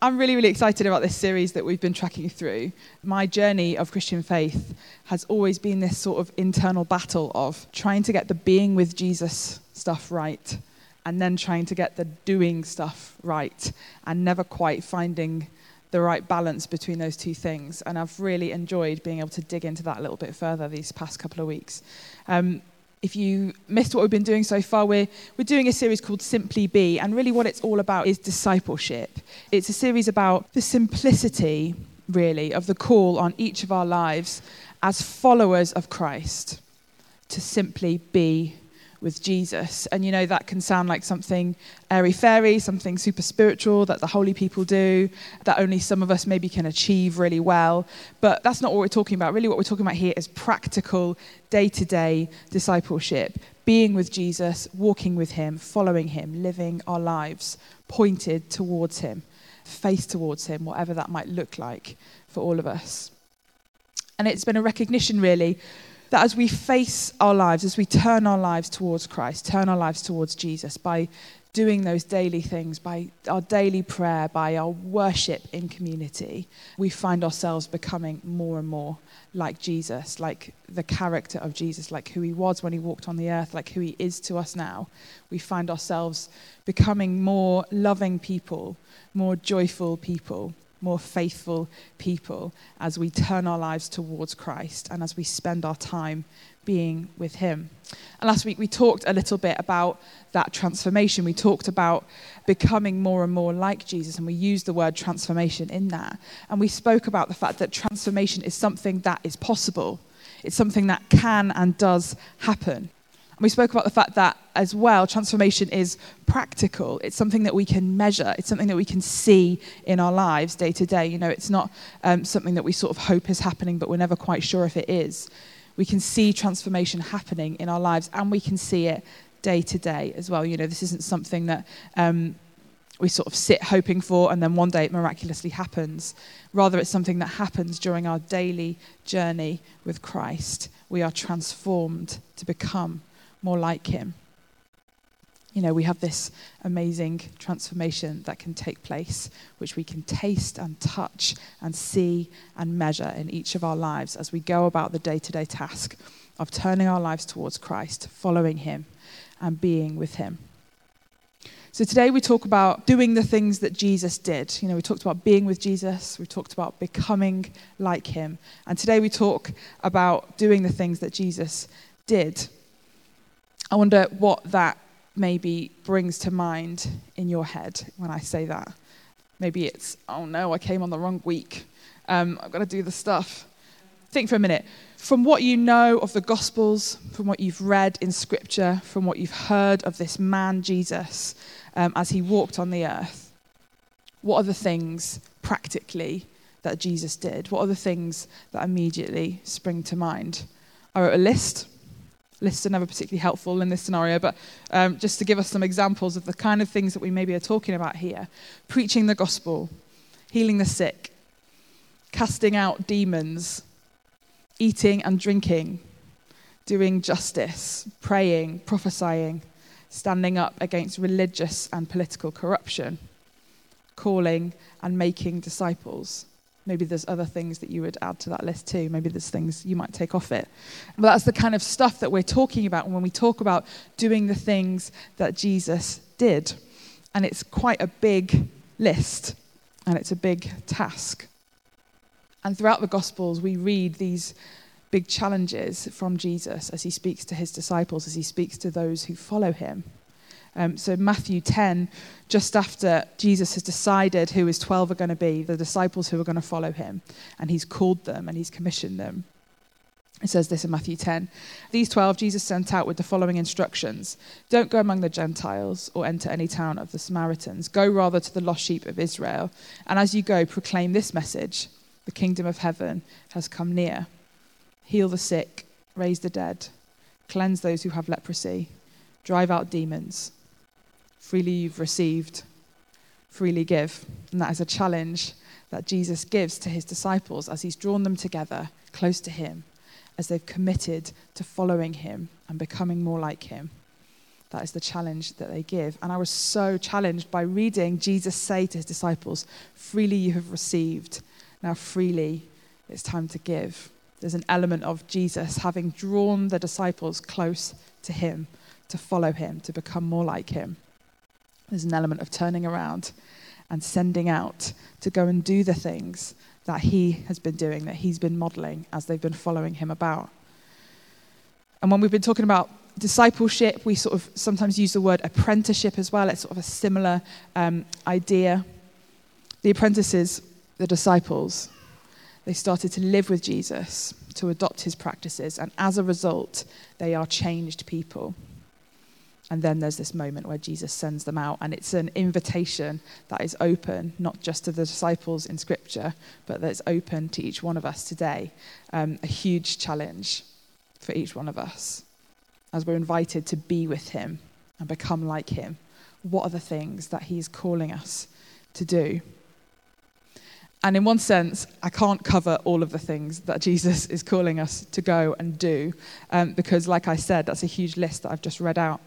I'm really, really excited about this series that we've been tracking through. My journey of Christian faith has always been this sort of internal battle of trying to get the being with Jesus stuff right and then trying to get the doing stuff right and never quite finding the right balance between those two things. And I've really enjoyed being able to dig into that a little bit further these past couple of weeks. Um, if you missed what we've been doing so far, we're, we're doing a series called Simply Be, and really what it's all about is discipleship. It's a series about the simplicity, really, of the call on each of our lives as followers of Christ to simply be with Jesus. And you know, that can sound like something airy fairy, something super spiritual that the holy people do, that only some of us maybe can achieve really well. But that's not what we're talking about. Really, what we're talking about here is practical, day to day discipleship, being with Jesus, walking with Him, following Him, living our lives pointed towards Him, face towards Him, whatever that might look like for all of us. And it's been a recognition, really, that as we face our lives, as we turn our lives towards Christ, turn our lives towards Jesus by doing those daily things, by our daily prayer, by our worship in community, we find ourselves becoming more and more like Jesus, like the character of Jesus, like who he was when he walked on the earth, like who he is to us now. We find ourselves becoming more loving people, more joyful people, more faithful people as we turn our lives towards Christ and as we spend our time being with Him. And last week we talked a little bit about that transformation. We talked about becoming more and more like Jesus, and we used the word transformation in that. And we spoke about the fact that transformation is something that is possible, it's something that can and does happen. We spoke about the fact that, as well, transformation is practical. It's something that we can measure. It's something that we can see in our lives day to day. You know, it's not um, something that we sort of hope is happening, but we're never quite sure if it is. We can see transformation happening in our lives, and we can see it day to day as well. You know, this isn't something that um, we sort of sit hoping for, and then one day it miraculously happens. Rather, it's something that happens during our daily journey with Christ. We are transformed to become more like Him. You know, we have this amazing transformation that can take place, which we can taste and touch and see and measure in each of our lives as we go about the day to day task of turning our lives towards Christ, following Him, and being with Him. So today we talk about doing the things that Jesus did. You know, we talked about being with Jesus, we talked about becoming like him. And today we talk about doing the things that Jesus did. I wonder what that maybe brings to mind in your head when I say that. Maybe it's, oh no, I came on the wrong week. Um, I've got to do the stuff. Think for a minute. From what you know of the Gospels, from what you've read in Scripture, from what you've heard of this man, Jesus, um, as he walked on the earth, what are the things practically that Jesus did? What are the things that immediately spring to mind? I wrote a list lists are never particularly helpful in this scenario, but um, just to give us some examples of the kind of things that we maybe are talking about here preaching the gospel, healing the sick, casting out demons, eating and drinking, doing justice, praying, prophesying, standing up against religious and political corruption, calling and making disciples. Maybe there's other things that you would add to that list too. Maybe there's things you might take off it. But that's the kind of stuff that we're talking about when we talk about doing the things that Jesus did. And it's quite a big list, and it's a big task. And throughout the Gospels, we read these big challenges from Jesus as he speaks to his disciples, as he speaks to those who follow him. Um, so, Matthew 10, just after Jesus has decided who his 12 are going to be, the disciples who are going to follow him, and he's called them and he's commissioned them. It says this in Matthew 10. These 12 Jesus sent out with the following instructions Don't go among the Gentiles or enter any town of the Samaritans. Go rather to the lost sheep of Israel. And as you go, proclaim this message The kingdom of heaven has come near. Heal the sick, raise the dead, cleanse those who have leprosy, drive out demons. Freely you've received, freely give. And that is a challenge that Jesus gives to his disciples as he's drawn them together close to him, as they've committed to following him and becoming more like him. That is the challenge that they give. And I was so challenged by reading Jesus say to his disciples, Freely you have received, now freely it's time to give. There's an element of Jesus having drawn the disciples close to him, to follow him, to become more like him. There's an element of turning around and sending out to go and do the things that he has been doing, that he's been modeling as they've been following him about. And when we've been talking about discipleship, we sort of sometimes use the word apprenticeship as well. It's sort of a similar um, idea. The apprentices, the disciples, they started to live with Jesus, to adopt his practices, and as a result, they are changed people. And then there's this moment where Jesus sends them out, and it's an invitation that is open, not just to the disciples in Scripture, but that's open to each one of us today. Um, a huge challenge for each one of us as we're invited to be with Him and become like Him. What are the things that He's calling us to do? And in one sense, I can't cover all of the things that Jesus is calling us to go and do, um, because, like I said, that's a huge list that I've just read out.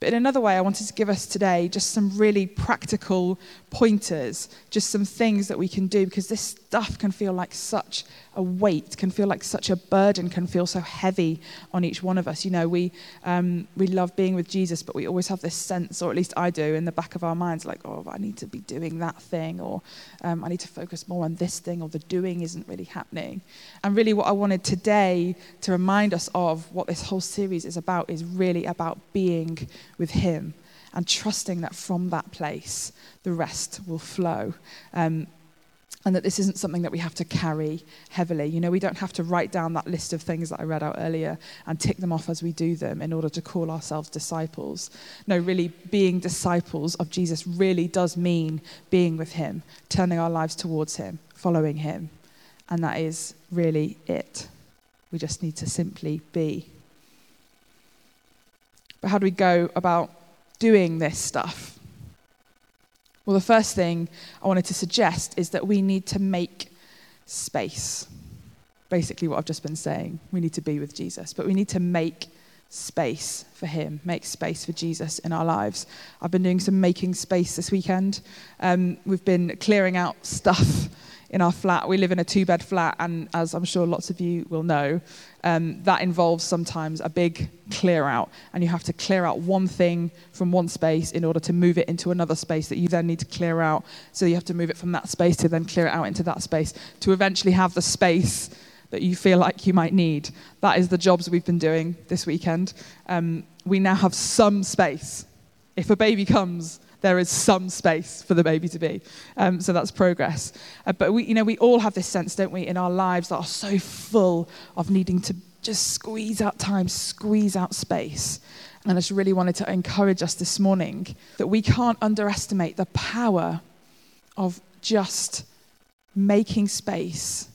But in another way, I wanted to give us today just some really practical pointers, just some things that we can do, because this stuff can feel like such a weight, can feel like such a burden, can feel so heavy on each one of us. You know, we, um, we love being with Jesus, but we always have this sense, or at least I do, in the back of our minds, like, oh, I need to be doing that thing, or um, I need to focus more on this thing, or the doing isn't really happening. And really, what I wanted today to remind us of, what this whole series is about, is really about being with Him and trusting that from that place the rest will flow. Um, and that this isn't something that we have to carry heavily. You know, we don't have to write down that list of things that I read out earlier and tick them off as we do them in order to call ourselves disciples. No, really, being disciples of Jesus really does mean being with Him, turning our lives towards Him, following Him. And that is really it. We just need to simply be. But how do we go about doing this stuff? Well, the first thing I wanted to suggest is that we need to make space. Basically, what I've just been saying. We need to be with Jesus, but we need to make space for Him, make space for Jesus in our lives. I've been doing some making space this weekend. Um, we've been clearing out stuff in our flat. We live in a two bed flat, and as I'm sure lots of you will know, um, that involves sometimes a big clear out. And you have to clear out one thing from one space in order to move it into another space that you then need to clear out. So you have to move it from that space to then clear it out into that space to eventually have the space that you feel like you might need. That is the jobs we've been doing this weekend. Um, we now have some space. If a baby comes, there is some space for the baby to be. Um, so that's progress. Uh, but we, you know, we all have this sense, don't we, in our lives that are so full of needing to just squeeze out time, squeeze out space. And I just really wanted to encourage us this morning that we can't underestimate the power of just making space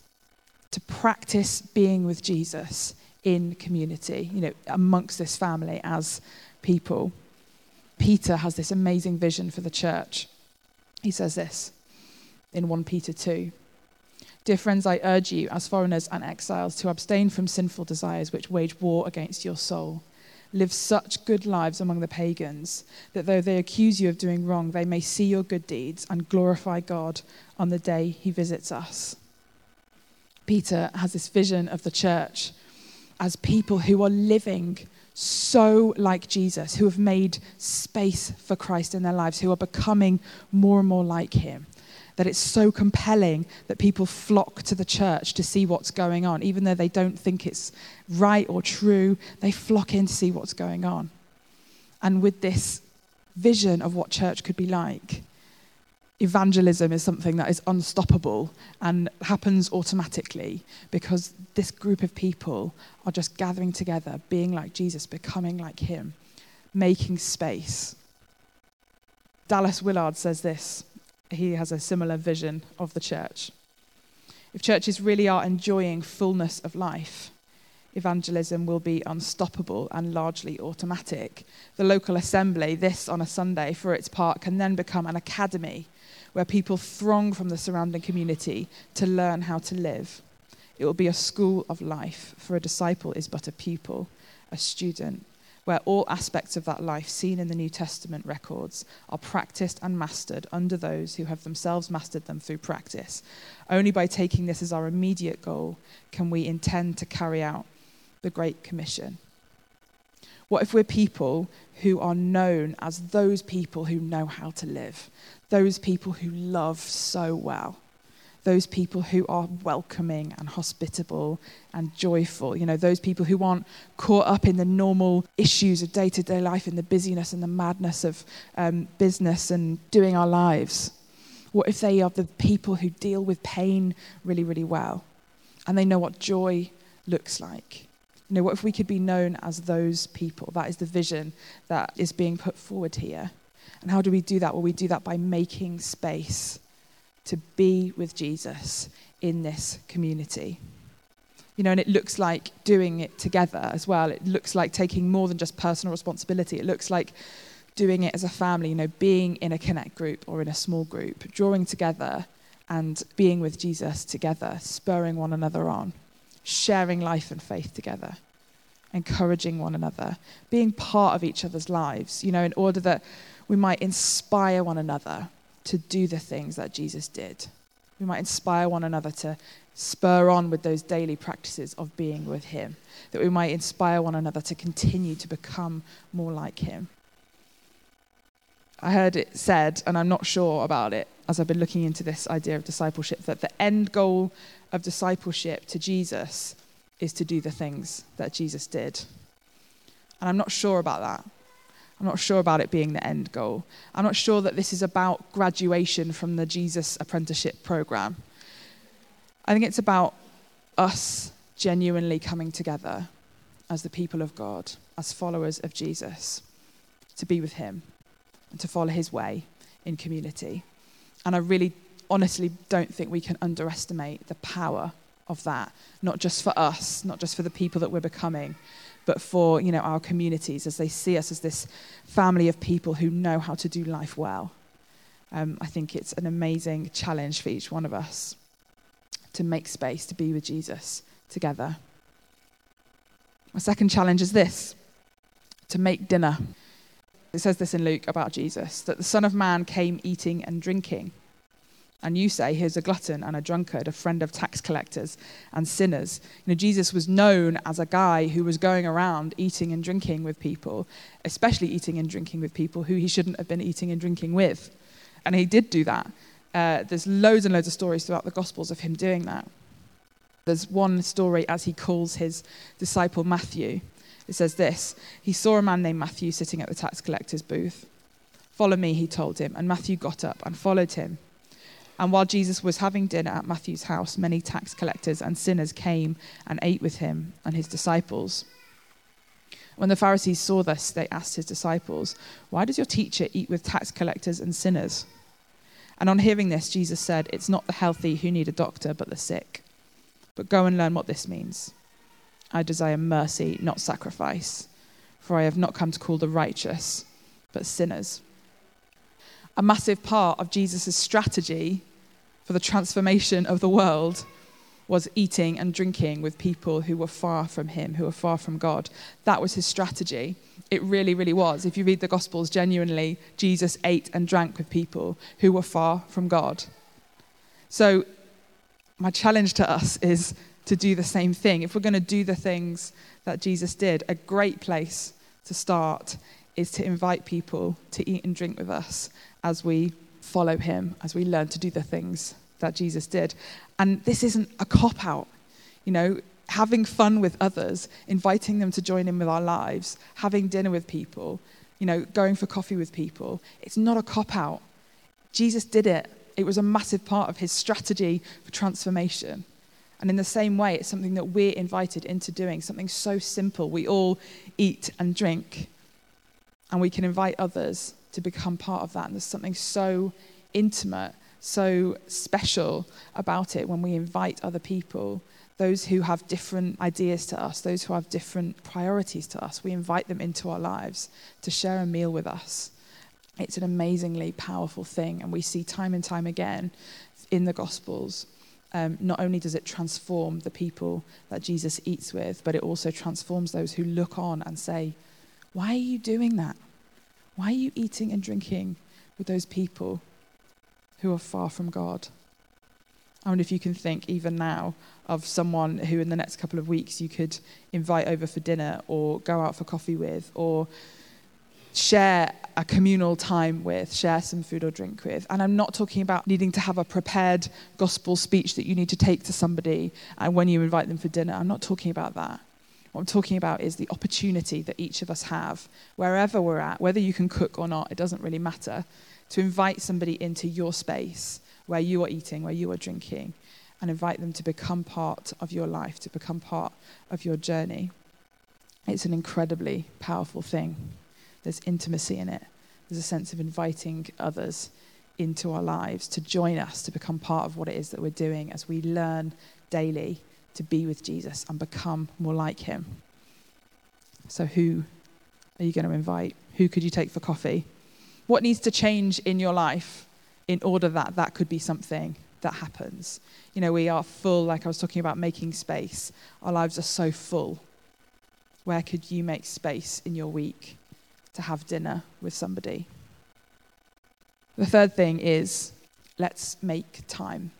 to practice being with Jesus in community, you know, amongst this family as people. Peter has this amazing vision for the church. He says this in 1 Peter 2. Dear friends, I urge you, as foreigners and exiles, to abstain from sinful desires which wage war against your soul. Live such good lives among the pagans that though they accuse you of doing wrong, they may see your good deeds and glorify God on the day he visits us. Peter has this vision of the church as people who are living so like Jesus, who have made space for Christ in their lives, who are becoming more and more like him. That it's so compelling that people flock to the church to see what's going on. Even though they don't think it's right or true, they flock in to see what's going on. And with this vision of what church could be like, evangelism is something that is unstoppable and happens automatically because this group of people are just gathering together, being like Jesus, becoming like him, making space. Dallas Willard says this. He has a similar vision of the church. If churches really are enjoying fullness of life, evangelism will be unstoppable and largely automatic. The local assembly, this on a Sunday for its part, can then become an academy where people throng from the surrounding community to learn how to live. It will be a school of life, for a disciple is but a pupil, a student, where all aspects of that life seen in the New Testament records are practiced and mastered under those who have themselves mastered them through practice. Only by taking this as our immediate goal can we intend to carry out the Great Commission. What if we're people who are known as those people who know how to live, those people who love so well? those people who are welcoming and hospitable and joyful. You know, those people who aren't caught up in the normal issues of day to day life, in the busyness and the madness of um, business and doing our lives. What if they are the people who deal with pain really, really well and they know what joy looks like? You know, what if we could be known as those people? That is the vision that is being put forward here. And how do we do that? Well, we do that by making space to be with Jesus in this community. You know, and it looks like doing it together as well. It looks like taking more than just personal responsibility. It looks like doing it as a family, you know, being in a connect group or in a small group, drawing together and being with Jesus together, spurring one another on, sharing life and faith together, encouraging one another, being part of each other's lives, you know, in order that we might inspire one another to do the things that Jesus did. We might inspire one another to spur on with those daily practices of being with Him, that we might inspire one another to continue to become more like Him. I heard it said, and I'm not sure about it as I've been looking into this idea of discipleship, that the end goal of discipleship to Jesus is to do the things that Jesus did. And I'm not sure about that. I'm not sure about it being the end goal. I'm not sure that this is about graduation from the Jesus apprenticeship program. I think it's about us genuinely coming together as the people of God, as followers of Jesus, to be with Him and to follow His way in community. And I really honestly don't think we can underestimate the power of that, not just for us, not just for the people that we're becoming, but for you know our communities as they see us as this family of people who know how to do life well. Um, I think it's an amazing challenge for each one of us to make space to be with Jesus together. My second challenge is this to make dinner. It says this in Luke about Jesus that the Son of Man came eating and drinking. And you say, here's a glutton and a drunkard, a friend of tax collectors and sinners. You know, Jesus was known as a guy who was going around eating and drinking with people, especially eating and drinking with people who he shouldn't have been eating and drinking with. And he did do that. Uh, there's loads and loads of stories throughout the Gospels of him doing that. There's one story as he calls his disciple Matthew. It says this He saw a man named Matthew sitting at the tax collector's booth. Follow me, he told him. And Matthew got up and followed him. And while Jesus was having dinner at Matthew's house, many tax collectors and sinners came and ate with him and his disciples. When the Pharisees saw this, they asked his disciples, Why does your teacher eat with tax collectors and sinners? And on hearing this, Jesus said, It's not the healthy who need a doctor, but the sick. But go and learn what this means. I desire mercy, not sacrifice, for I have not come to call the righteous, but sinners a massive part of Jesus' strategy for the transformation of the world was eating and drinking with people who were far from him, who were far from God. That was his strategy. It really, really was. If you read the Gospels, genuinely, Jesus ate and drank with people who were far from God. So, my challenge to us is to do the same thing. If we're going to do the things that Jesus did, a great place to start is to invite people to eat and drink with us as we follow him, as we learn to do the things that Jesus did. And this isn't a cop out. You know, having fun with others, inviting them to join in with our lives, having dinner with people, you know, going for coffee with people, it's not a cop out. Jesus did it. It was a massive part of his strategy for transformation. And in the same way, it's something that we're invited into doing, something so simple. We all eat and drink, and we can invite others to become part of that. And there's something so intimate, so special about it when we invite other people, those who have different ideas to us, those who have different priorities to us. We invite them into our lives to share a meal with us. It's an amazingly powerful thing, and we see time and time again in the Gospels. Um, not only does it transform the people that Jesus eats with, but it also transforms those who look on and say, Why are you doing that? Why are you eating and drinking with those people who are far from God? I wonder if you can think, even now, of someone who in the next couple of weeks you could invite over for dinner or go out for coffee with or share a communal time with, share some food or drink with. And I'm not talking about needing to have a prepared gospel speech that you need to take to somebody and when you invite them for dinner. I'm not talking about that. What I'm talking about is the opportunity that each of us have, wherever we're at, whether you can cook or not, it doesn't really matter, to invite somebody into your space where you are eating, where you are drinking, and invite them to become part of your life, to become part of your journey. It's an incredibly powerful thing. There's intimacy in it, there's a sense of inviting others into our lives to join us, to become part of what it is that we're doing as we learn daily to be with Jesus and become more like him. So, who are you going to invite? Who could you take for coffee? What needs to change in your life in order that that could be something that happens? You know, we are full, like I was talking about making space. Our lives are so full. Where could you make space in your week to have dinner with somebody? The third thing is let's make time.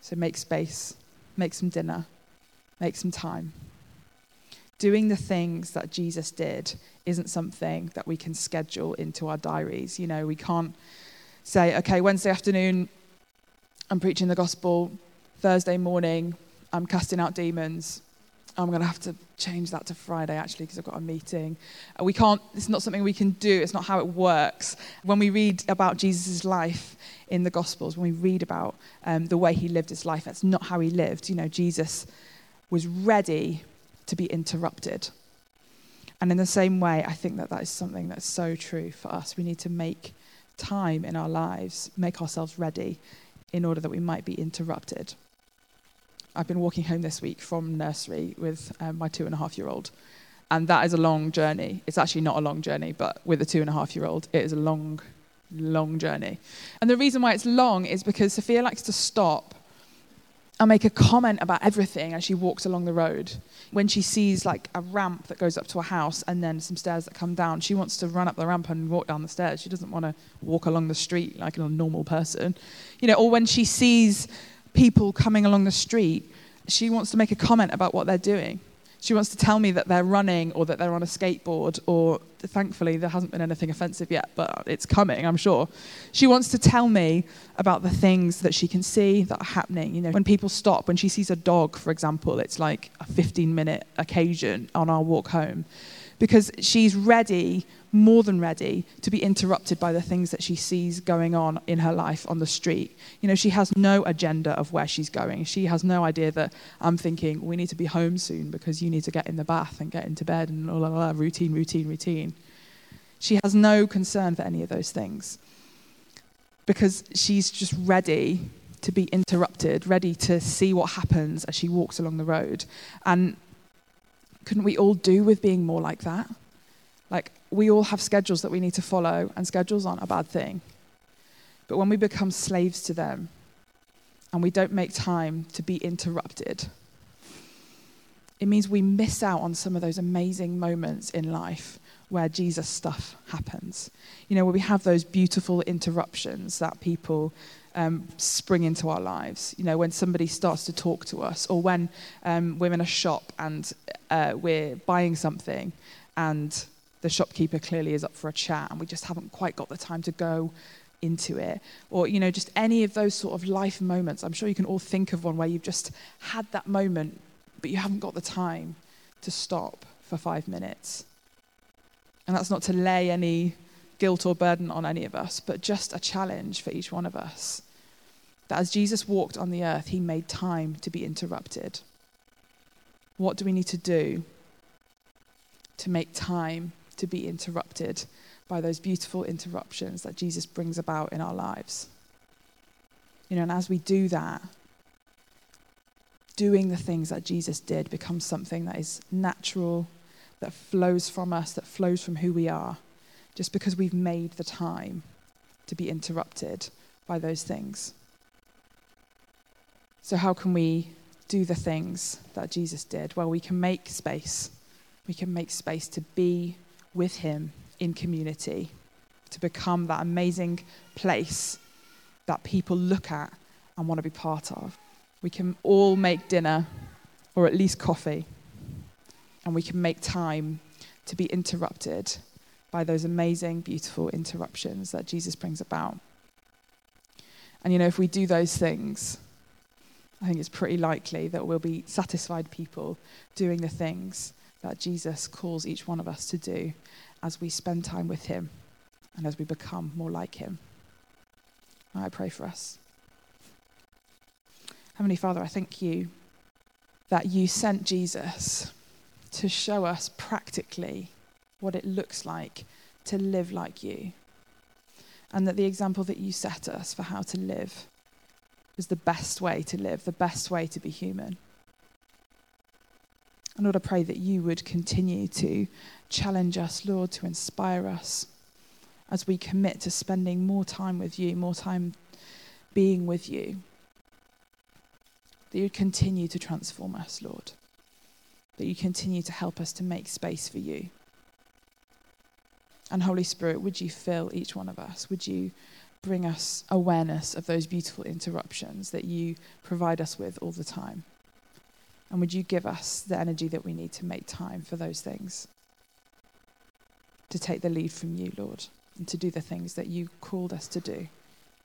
So, make space make some dinner, make some time. Doing the things that Jesus did isn't something that we can schedule into our diaries. You know, we can't say, okay, Wednesday afternoon, I'm preaching the gospel. Thursday morning, I'm casting out demons. I'm going to have to change that to Friday actually because I've got a meeting. We can't, it's not something we can do, it's not how it works. When we read about Jesus' life in the Gospels, when we read about um, the way he lived his life, that's not how he lived. You know, Jesus was ready to be interrupted. And in the same way, I think that that is something that's so true for us. We need to make time in our lives, make ourselves ready in order that we might be interrupted. I've been walking home this week from nursery with um, my two and a half year old. And that is a long journey. It's actually not a long journey, but with a two and a half year old, it is a long, long journey. And the reason why it's long is because Sophia likes to stop and make a comment about everything as she walks along the road. When she sees like a ramp that goes up to a house and then some stairs that come down, she wants to run up the ramp and walk down the stairs. She doesn't want to walk along the street like a normal person. You know, or when she sees people coming along the street, she wants to make a comment about what they're doing. She wants to tell me that they're running or that they're on a skateboard, or thankfully, there hasn't been anything offensive yet, but it's coming, I'm sure. She wants to tell me about the things that she can see that are happening. You know, when people stop, when she sees a dog, for example, it's like a 15 minute occasion on our walk home because she's ready more than ready to be interrupted by the things that she sees going on in her life on the street. You know, she has no agenda of where she's going. She has no idea that I'm thinking, we need to be home soon because you need to get in the bath and get into bed and all that routine, routine, routine. She has no concern for any of those things because she's just ready to be interrupted, ready to see what happens as she walks along the road. And couldn't we all do with being more like that? Like, we all have schedules that we need to follow, and schedules aren't a bad thing. But when we become slaves to them and we don't make time to be interrupted, it means we miss out on some of those amazing moments in life where Jesus stuff happens. You know, where we have those beautiful interruptions that people um, spring into our lives. You know, when somebody starts to talk to us, or when um, we're in a shop and uh, we're buying something and the shopkeeper clearly is up for a chat and we just haven't quite got the time to go into it. Or you know just any of those sort of life moments. I'm sure you can all think of one where you've just had that moment but you haven't got the time to stop for 5 minutes. And that's not to lay any guilt or burden on any of us but just a challenge for each one of us. That as Jesus walked on the earth he made time to be interrupted. What do we need to do to make time to be interrupted by those beautiful interruptions that Jesus brings about in our lives. You know, and as we do that, doing the things that Jesus did becomes something that is natural, that flows from us, that flows from who we are, just because we've made the time to be interrupted by those things. So, how can we do the things that Jesus did? Well, we can make space. We can make space to be with Him in community, to become that amazing place that people look at and want to be part of. We can all make dinner, or at least coffee, and we can make time to be interrupted by those amazing, beautiful interruptions that Jesus brings about. And you know, if we do those things, I think it's pretty likely that we'll be satisfied people doing the things that Jesus calls each one of us to do as we spend time with Him and as we become more like Him. I pray for us. Heavenly Father, I thank you that you sent Jesus to show us practically what it looks like to live like you. And that the example that you set us for how to live is the best way to live, the best way to be human. And Lord, I pray that you would continue to challenge us, Lord, to inspire us as we commit to spending more time with you, more time being with you. That you continue to transform us, Lord. That you continue to help us to make space for you. And Holy Spirit, would you fill each one of us? Would you bring us awareness of those beautiful interruptions that you provide us with all the time? And would you give us the energy that we need to make time for those things? To take the lead from you, Lord, and to do the things that you called us to do.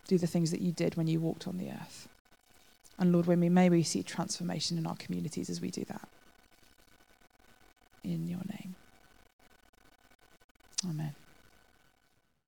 Do the things that you did when you walked on the earth. And Lord, when we may we see transformation in our communities as we do that. In your name. Amen.